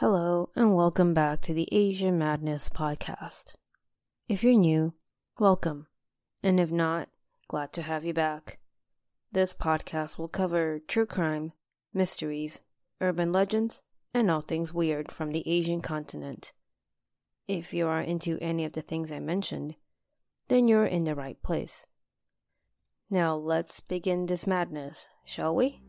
Hello, and welcome back to the Asian Madness podcast. If you're new, welcome. And if not, glad to have you back. This podcast will cover true crime, mysteries, urban legends, and all things weird from the Asian continent. If you are into any of the things I mentioned, then you're in the right place. Now let's begin this madness, shall we?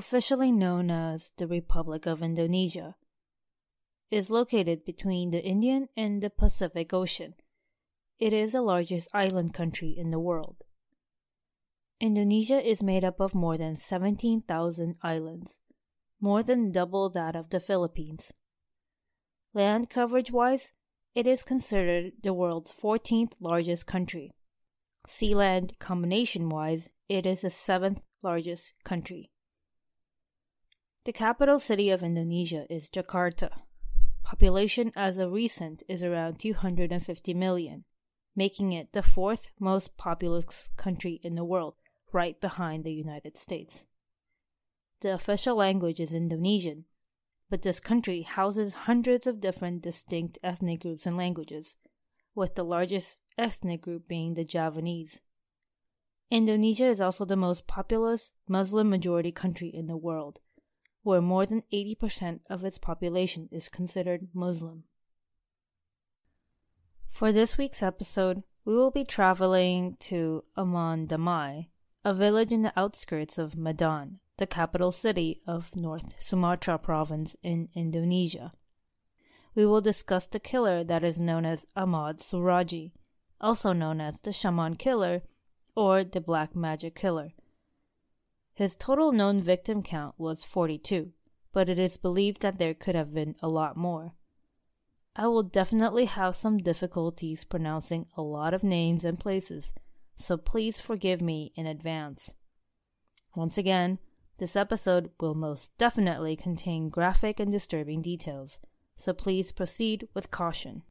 Officially known as the Republic of Indonesia, is located between the Indian and the Pacific Ocean. It is the largest island country in the world. Indonesia is made up of more than 17,000 islands, more than double that of the Philippines. Land coverage wise, it is considered the world's 14th largest country. Sea land combination wise, it is the seventh largest country. The capital city of Indonesia is Jakarta. Population as of recent is around 250 million, making it the fourth most populous country in the world, right behind the United States. The official language is Indonesian, but this country houses hundreds of different distinct ethnic groups and languages, with the largest ethnic group being the Javanese. Indonesia is also the most populous Muslim majority country in the world, where more than 80% of its population is considered Muslim. For this week's episode, we will be traveling to Aman Damai, a village in the outskirts of Medan, the capital city of North Sumatra province in Indonesia. We will discuss the killer that is known as Ahmad Suradji, also known as the Shaman Killer or the Black Magic Killer. His total known victim count was 42, but it is believed that there could have been a lot more. I will definitely have some difficulties pronouncing a lot of names and places, so please forgive me in advance. Once again, this episode will most definitely contain graphic and disturbing details, so please proceed with caution.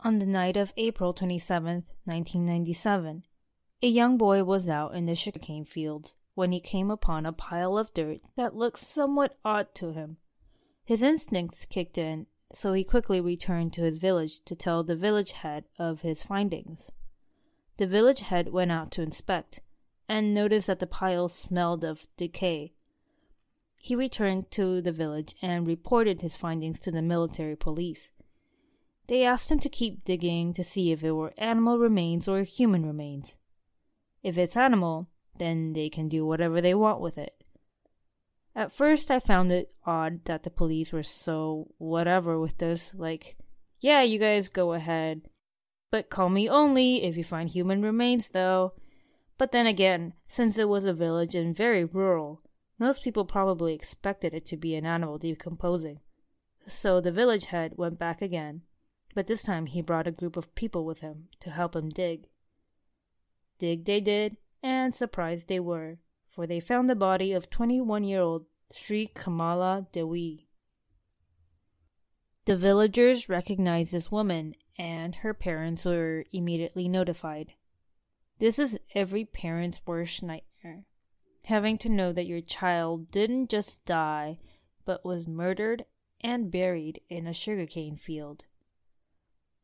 On the night of April 27, 1997, a young boy was out in the sugarcane fields when he came upon a pile of dirt that looked somewhat odd to him. His instincts kicked in, so he quickly returned to his village to tell the village head of his findings. The village head went out to inspect and noticed that the pile smelled of decay. He returned to the village and reported his findings to the military police. They asked him to keep digging to see if it were animal remains or human remains. If it's animal, then they can do whatever they want with it. At first, I found it odd that the police were so whatever with this, like, yeah, you guys go ahead. But call me only if you find human remains, though. But then again, since it was a village and very rural, most people probably expected it to be an animal decomposing. So the village head went back again but this time he brought a group of people with him to help him dig. Dig they did, and surprised they were, for they found the body of 21 year old Sri Kamala Dewi. The villagers recognized this woman, and her parents were immediately notified. This is every parent's worst nightmare having to know that your child didn't just die, but was murdered and buried in a sugarcane field.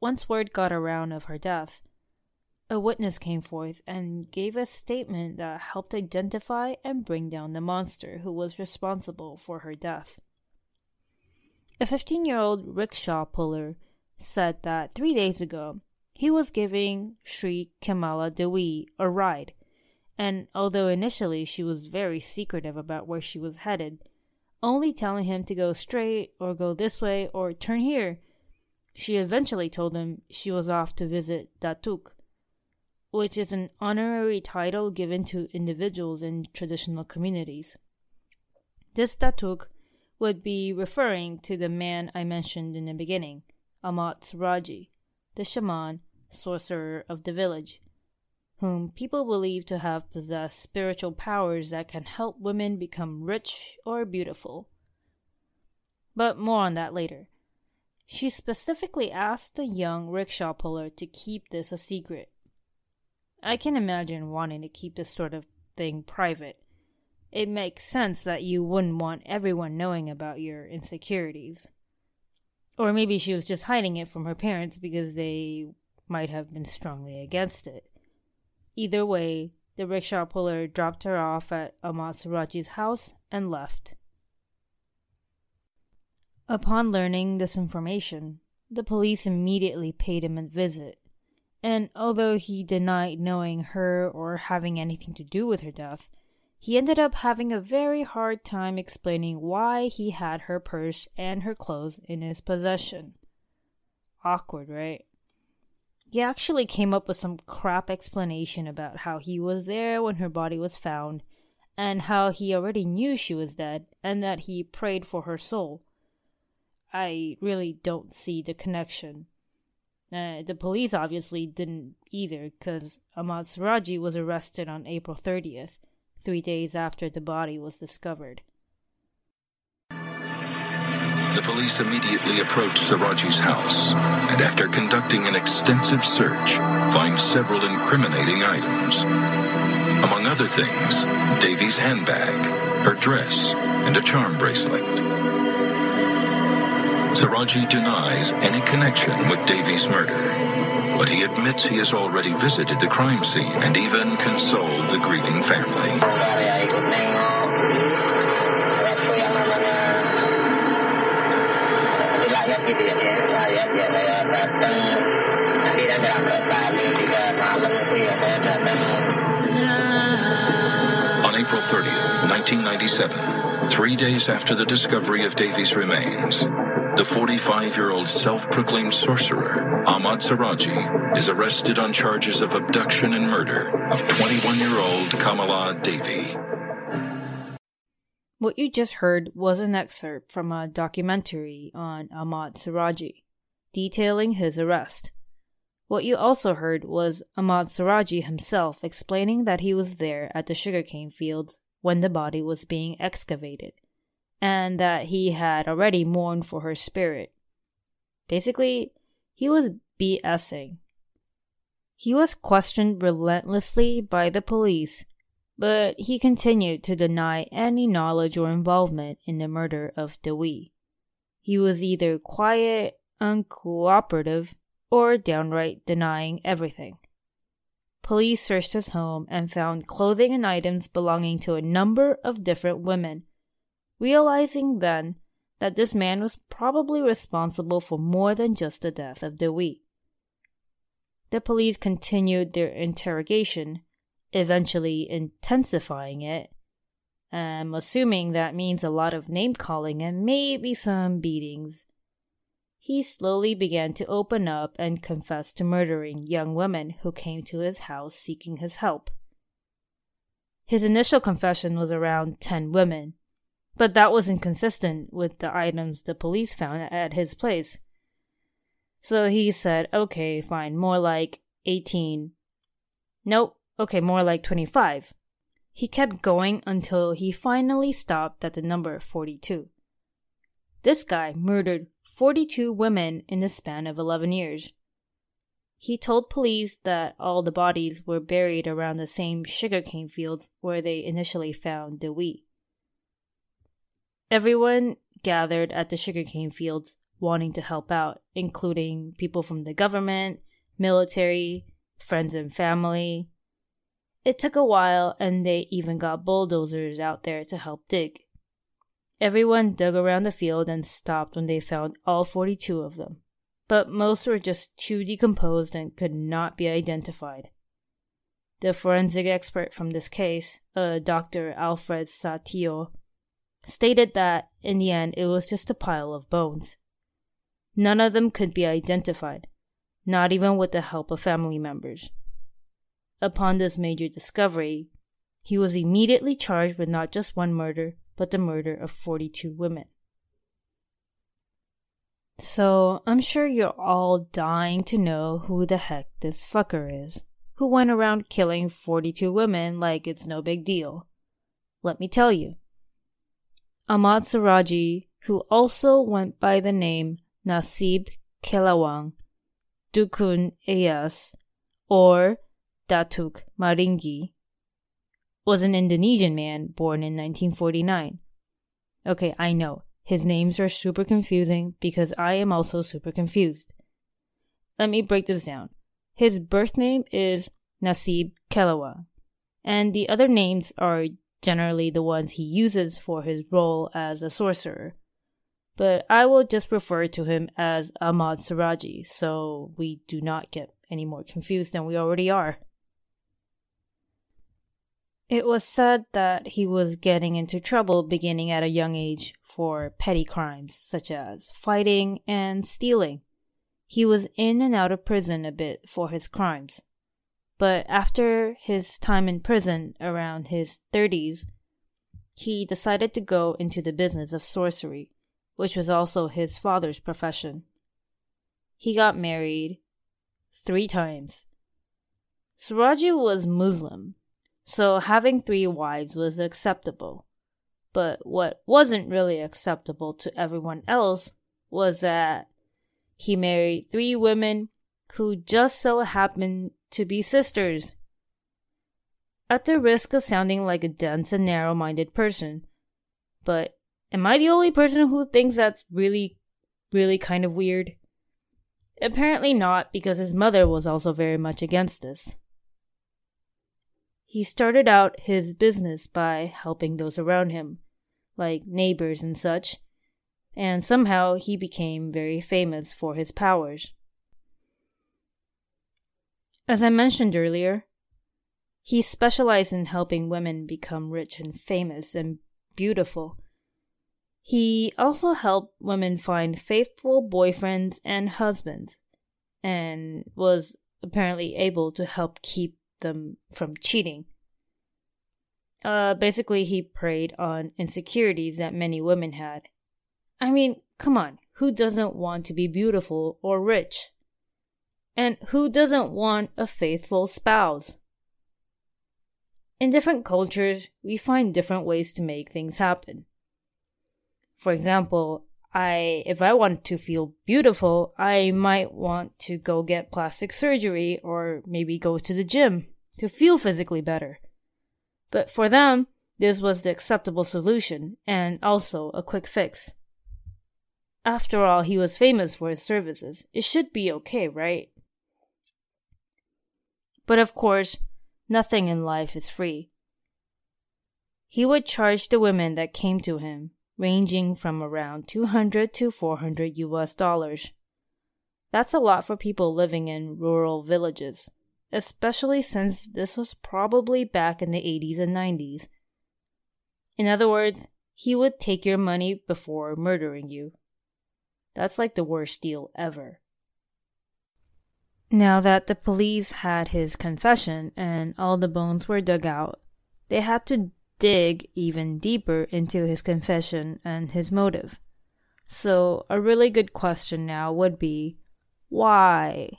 Once word got around of her death, a witness came forth and gave a statement that helped identify and bring down the monster who was responsible for her death. A 15 year old rickshaw puller said that three days ago he was giving Sri Kamala Dewi a ride, and although initially she was very secretive about where she was headed, only telling him to go straight or go this way or turn here, she eventually told him she was off to visit Datuk, which is an honorary title given to individuals in traditional communities. This Datuk would be referring to the man I mentioned in the beginning, Ahmad Suradji, the shaman, sorcerer of the village, whom people believe to have possessed spiritual powers that can help women become rich or beautiful. But more on that later. She specifically asked the young rickshaw puller to keep this a secret. I can imagine wanting to keep this sort of thing private. It makes sense that you wouldn't want everyone knowing about your insecurities. Or maybe she was just hiding it from her parents because they might have been strongly against it. Either way, the rickshaw puller dropped her off at Ahmad Suradji's house and left. Upon learning this information, the police immediately paid him a visit, and although he denied knowing her or having anything to do with her death, he ended up having a very hard time explaining why he had her purse and her clothes in his possession. Awkward, right? He actually came up with some crap explanation about how he was there when her body was found, and how he already knew she was dead, and that he prayed for her soul. I really don't see the connection. Uh, the police obviously didn't either, because Ahmad Suradji was arrested on April 30th, three days after the body was discovered. The police immediately approach Suradji's house and, after conducting an extensive search, find several incriminating items. Among other things, Dewi's handbag, her dress, and a charm bracelet. Suradji denies any connection with Dewi's murder, but he admits he has already visited the crime scene and even consoled the grieving family. On April 30th, 1997, three days after the discovery of Dewi's remains, the 45 year old self proclaimed sorcerer, Ahmad Suradji, is arrested on charges of abduction and murder of 21 year old Kamala Devi. What you just heard was an excerpt from a documentary on Ahmad Suradji, detailing his arrest. What you also heard was Ahmad Suradji himself explaining that he was there at the sugarcane fields when the body was being excavated and that he had already mourned for her spirit. Basically, he was BSing. He was questioned relentlessly by the police, but he continued to deny any knowledge or involvement in the murder of Dewi. He was either quiet, uncooperative, or downright denying everything. Police searched his home and found clothing and items belonging to a number of different women, realizing then that this man was probably responsible for more than just the death of Dewi. The police continued their interrogation, eventually intensifying it. I'm assuming that means a lot of name calling and maybe some beatings. He slowly began to open up and confess to murdering young women who came to his house seeking his help. His initial confession was around 10 women, but that was inconsistent with the items the police found at his place. So he said, okay, fine, more like 18. Nope, okay, more like 25. He kept going until he finally stopped at the number 42. This guy murdered 42 women in the span of 11 years. He told police that all the bodies were buried around the same sugarcane fields where they initially found Dewi. Everyone gathered at the sugarcane fields wanting to help out, including people from the government, military, friends and family. It took a while, and they even got bulldozers out there to help dig. Everyone dug around the field and stopped when they found all 42 of them, but most were just too decomposed and could not be identified. The forensic expert from this case, uh, Dr. Alfred Satillo, stated that in the end it was just a pile of bones. None of them could be identified, not even with the help of family members. Upon this major discovery, he was immediately charged with not just one murder, but the murder of 42 women. So, I'm sure you're all dying to know who the heck this fucker is, who went around killing 42 women like it's no big deal. Let me tell you. Ahmad Suradji, who also went by the name Nasib Kelewang, Dukun Eyas, or Datuk Maringgi, was an Indonesian man born in 1949. Okay, I know. His names are super confusing because I am also super confused. Let me break this down. His birth name is Nasib Kelewang, and the other names are generally the ones he uses for his role as a sorcerer. But I will just refer to him as Ahmad Suradji so we do not get any more confused than we already are. It was said that he was getting into trouble beginning at a young age for petty crimes such as fighting and stealing. He was in and out of prison a bit for his crimes. But after his time in prison around his 30s, he decided to go into the business of sorcery, which was also his father's profession. He got married three times. Suradji was Muslim, so having three wives was acceptable. But what wasn't really acceptable to everyone else was that he married three women who just so happened to be sisters. At the risk of sounding like a dense and narrow minded person, but am I the only person who thinks that's really, really kind of weird? Apparently not, because his mother was also very much against this. He started out his business by helping those around him, like neighbors and such, and somehow he became very famous for his powers. As I mentioned earlier, he specialized in helping women become rich and famous and beautiful. He also helped women find faithful boyfriends and husbands, and was apparently able to help keep them from cheating. Uh, basically, he preyed on insecurities that many women had. I mean, come on, who doesn't want to be beautiful or rich? And who doesn't want a faithful spouse? In different cultures, we find different ways to make things happen. For example, I if I want to feel beautiful, I might want to go get plastic surgery or maybe go to the gym to feel physically better. But for them, this was the acceptable solution and also a quick fix. After all, he was famous for his services. It should be okay, right? But of course, nothing in life is free. He would charge the women that came to him ranging from around 200 to 400 US dollars. That's a lot for people living in rural villages, especially since this was probably back in the 80s and 90s. In other words, he would take your money before murdering you. That's like the worst deal ever. Now that the police had his confession and all the bones were dug out, they had to dig even deeper into his confession and his motive. So, a really good question now would be why?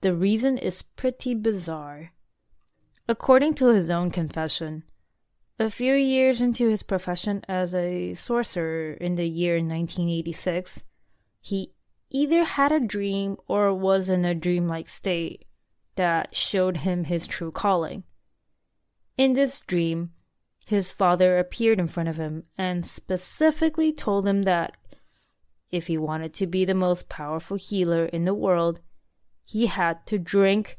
The reason is pretty bizarre. According to his own confession, a few years into his profession as a sorcerer in the year 1986, he either had a dream or was in a dreamlike state that showed him his true calling. In this dream, his father appeared in front of him and specifically told him that if he wanted to be the most powerful healer in the world, he had to drink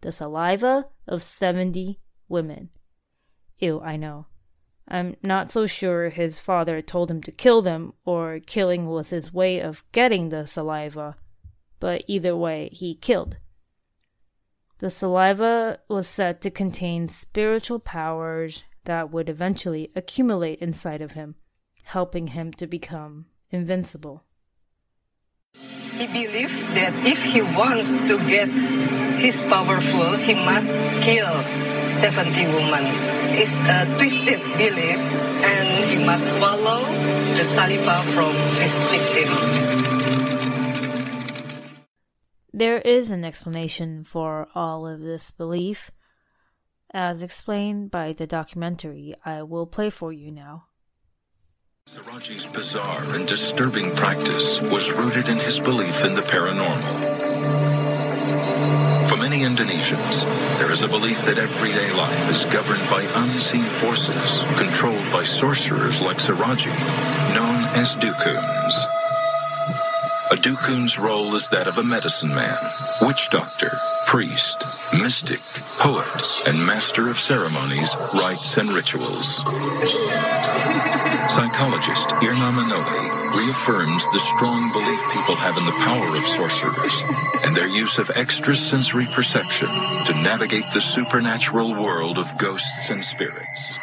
the saliva of 70 women. Ew, I know. I'm not so sure his father told him to kill them or killing was his way of getting the saliva, but either way, he killed. The saliva was said to contain spiritual powers that would eventually accumulate inside of him, helping him to become invincible. He believed that if he wants to get his powerful, he must kill 70 women. It's a twisted belief, and he must swallow the saliva from his victim. There is an explanation for all of this belief, as explained by the documentary I will play for you now. Suradji's bizarre and disturbing practice was rooted in his belief in the paranormal. Many Indonesians, there is a belief that everyday life is governed by unseen forces controlled by sorcerers like Suradji, known as dukuns. A dukun's role is that of a medicine man, witch doctor, priest, mystic, poet, and master of ceremonies, rites, and rituals. Psychologist Irna Manoli reaffirms the strong belief people have in the power of sorcerers and their use of extrasensory perception to navigate the supernatural world of ghosts and spirits.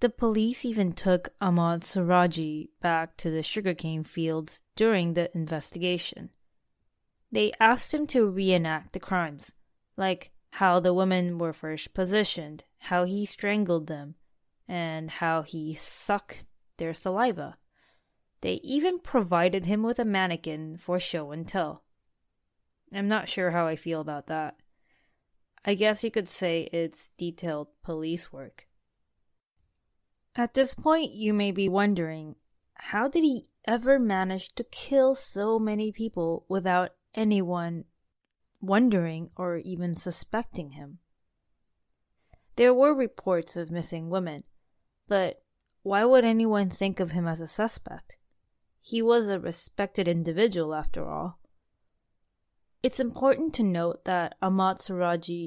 The police even took Ahmad Suradji back to the sugarcane fields during the investigation. They asked him to reenact the crimes, like how the women were first positioned, how he strangled them, and how he sucked their saliva. They even provided him with a mannequin for show and tell. I'm not sure how I feel about that. I guess you could say it's detailed police work. At this point, you may be wondering how did he ever manage to kill so many people without anyone wondering or even suspecting him. There were reports of missing women, but why would anyone think of him as a suspect? He was a respected individual after all. It's important to note that Ahmad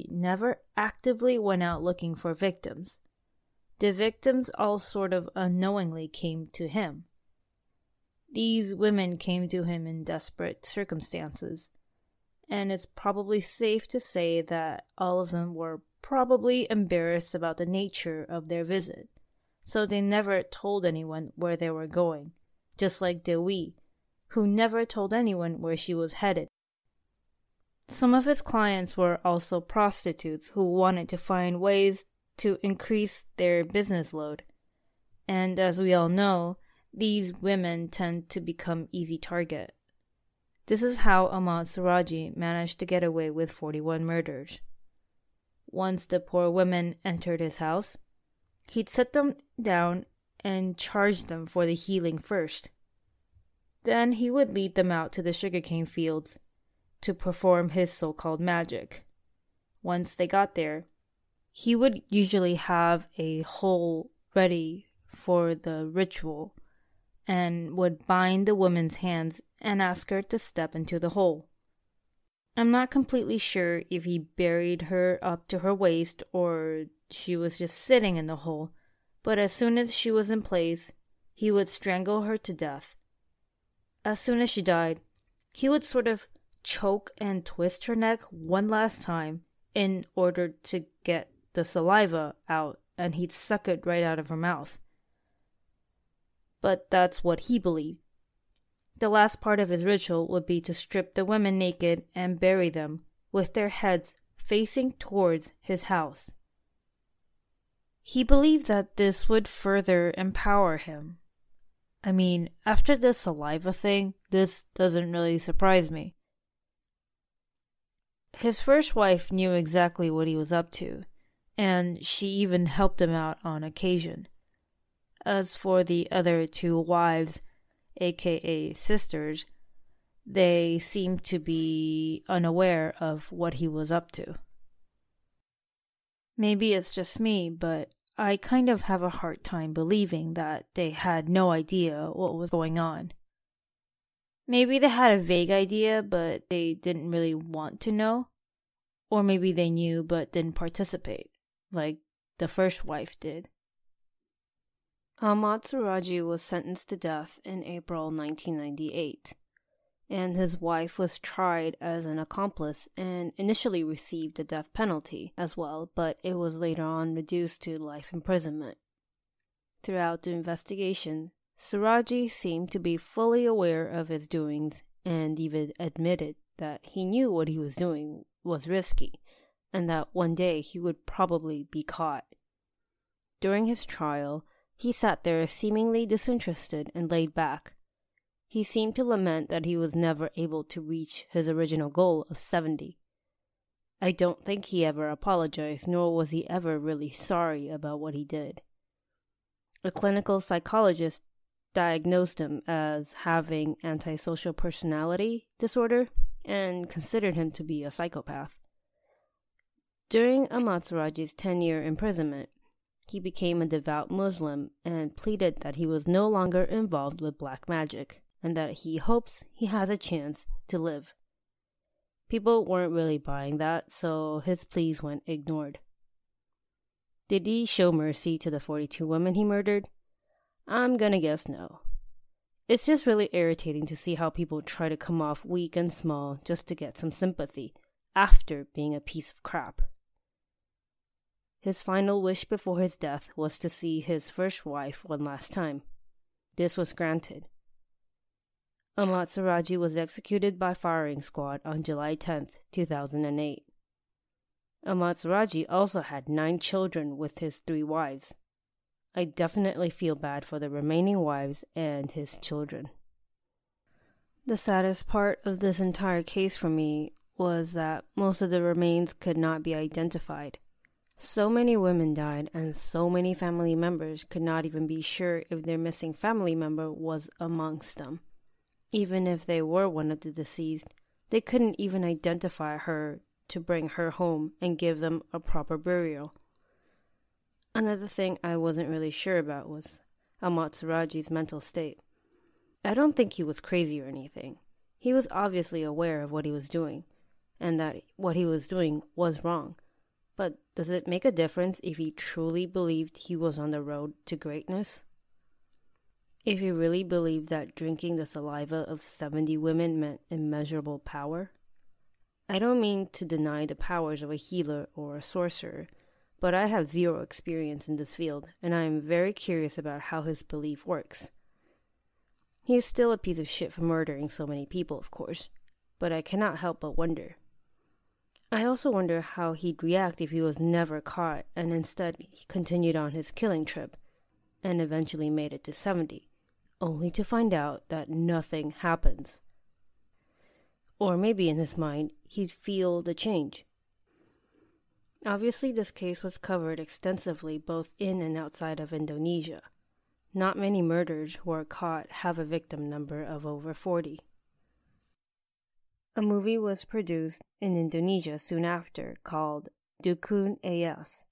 never actively went out looking for victims. The victims all sort of unknowingly came to him. These women came to him in desperate circumstances, and it's probably safe to say that all of them were probably embarrassed about the nature of their visit, so they never told anyone where they were going, just like Dewi, who never told anyone where she was headed. Some of his clients were also prostitutes who wanted to find ways to increase their business load. And as we all know, these women tend to become easy target. This is how Ahmad Suradji managed to get away with 41 murders. Once the poor women entered his house, he'd set them down and charge them for the healing first. Then he would lead them out to the sugarcane fields to perform his so called magic. Once they got there, he would usually have a hole ready for the ritual and would bind the woman's hands and ask her to step into the hole. I'm not completely sure if he buried her up to her waist or she was just sitting in the hole, but as soon as she was in place, he would strangle her to death. As soon as she died, he would sort of choke and twist her neck one last time in order to get the saliva out, and he'd suck it right out of her mouth but that's what he believed. The last part of his ritual would be to strip the women naked and bury them with their heads facing towards his house. He believed that this would further empower him. I mean, after the saliva thing, this doesn't really surprise me. His first wife knew exactly what he was up to, and she even helped him out on occasion. As for the other two wives, aka sisters, they seemed to be unaware of what he was up to. Maybe it's just me, but I kind of have a hard time believing that they had no idea what was going on. Maybe they had a vague idea, but they didn't really want to know. Or maybe they knew but didn't participate, like the first wife did. Ahmad Suradji was sentenced to death in April 1998, and his wife was tried as an accomplice and initially received the death penalty as well, but it was later on reduced to life imprisonment. Throughout the investigation, Suradji seemed to be fully aware of his doings and even admitted that he knew what he was doing was risky and that one day he would probably be caught. During his trial, he sat there seemingly disinterested and laid back. He seemed to lament that he was never able to reach his original goal of 70. I don't think he ever apologized, nor was he ever really sorry about what he did. A clinical psychologist diagnosed him as having antisocial personality disorder and considered him to be a psychopath. During Ahmad 10 year imprisonment, he became a devout Muslim and pleaded that he was no longer involved with black magic and that he hopes he has a chance to live. People weren't really buying that, so his pleas went ignored. Did he show mercy to the 42 women he murdered? I'm gonna guess no. It's just really irritating to see how people try to come off weak and small just to get some sympathy after being a piece of crap. His final wish before his death was to see his first wife one last time. This was granted. Ahmad was executed by firing squad on July 10, 2008. Ahmad also had nine children with his three wives. I definitely feel bad for the remaining wives and his children. The saddest part of this entire case for me was that most of the remains could not be identified. So many women died, and so many family members could not even be sure if their missing family member was amongst them. Even if they were one of the deceased, they couldn't even identify her to bring her home and give them a proper burial. Another thing I wasn't really sure about was Ahmad Suradji's mental state. I don't think he was crazy or anything. He was obviously aware of what he was doing, and that what he was doing was wrong. But does it make a difference if he truly believed he was on the road to greatness? If he really believed that drinking the saliva of 70 women meant immeasurable power? I don't mean to deny the powers of a healer or a sorcerer but I have zero experience in this field, and I am very curious about how his belief works. He is still a piece of shit for murdering so many people, of course, but I cannot help but wonder. I also wonder how he'd react if he was never caught and instead continued on his killing trip and eventually made it to 70, only to find out that nothing happens. Or maybe in his mind, he'd feel the change Obviously, this case was covered extensively both in and outside of Indonesia. Not many murders who are caught have a victim number of over 40. A movie was produced in Indonesia soon after called Dukun Ayas,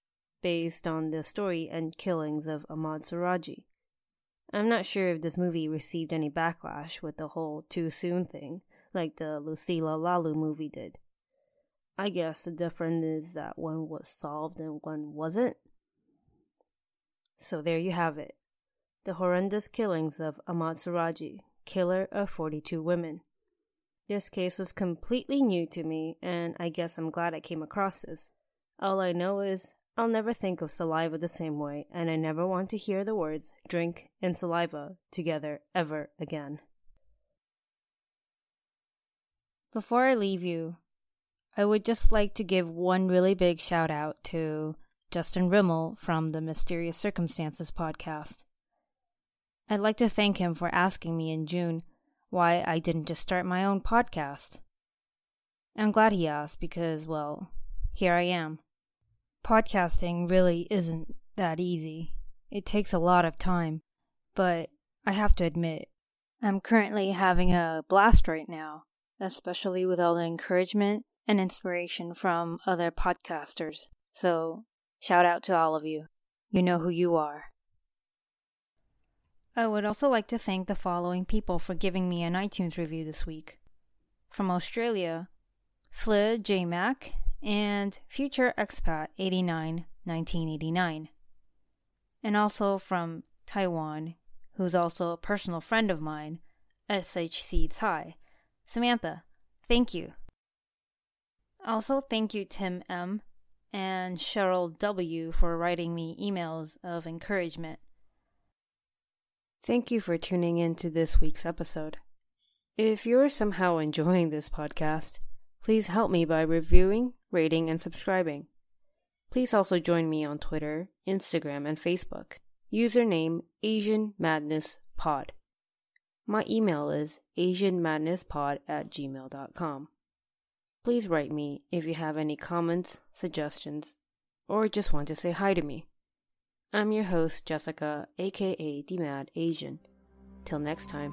based on the story and killings of Ahmad Suradji. I'm not sure if this movie received any backlash with the whole too soon thing, like the Lucila Lalu movie did. I guess the difference is that one was solved and one wasn't. So there you have it. The horrendous killings of Ahmad Suradji, killer of 42 women. This case was completely new to me, and I guess I'm glad I came across this. All I know is I'll never think of saliva the same way, and I never want to hear the words drink and saliva together ever again. Before I leave you, I would just like to give one really big shout out to Justin Rimmel from the Mysterious Circumstances podcast. I'd like to thank him for asking me in June why I didn't just start my own podcast. I'm glad he asked because, well, here I am. Podcasting really isn't that easy. It takes a lot of time, but I have to admit, I'm currently having a blast right now, especially with all the encouragement and inspiration from other podcasters. So, shout out to all of you. You know who you are. I would also like to thank the following people for giving me an iTunes review this week. From Australia, Fleur J. Mac and Future Expat 89 1989. And also from Taiwan, who's also a personal friend of mine, SHC Tsai. Samantha, thank you. Also, thank you, Tim M. and Sheryl W. for writing me emails of encouragement. Thank you for tuning in to this week's episode. If you're somehow enjoying this podcast, please help me by reviewing, rating, and subscribing. Please also join me on Twitter, Instagram, and Facebook. Username Asian Madness Pod. My email is asianmadnesspod at gmail.com. Please write me if you have any comments, suggestions, or just want to say hi to me. I'm your host, Jessica, aka The Mad Asian. Till next time.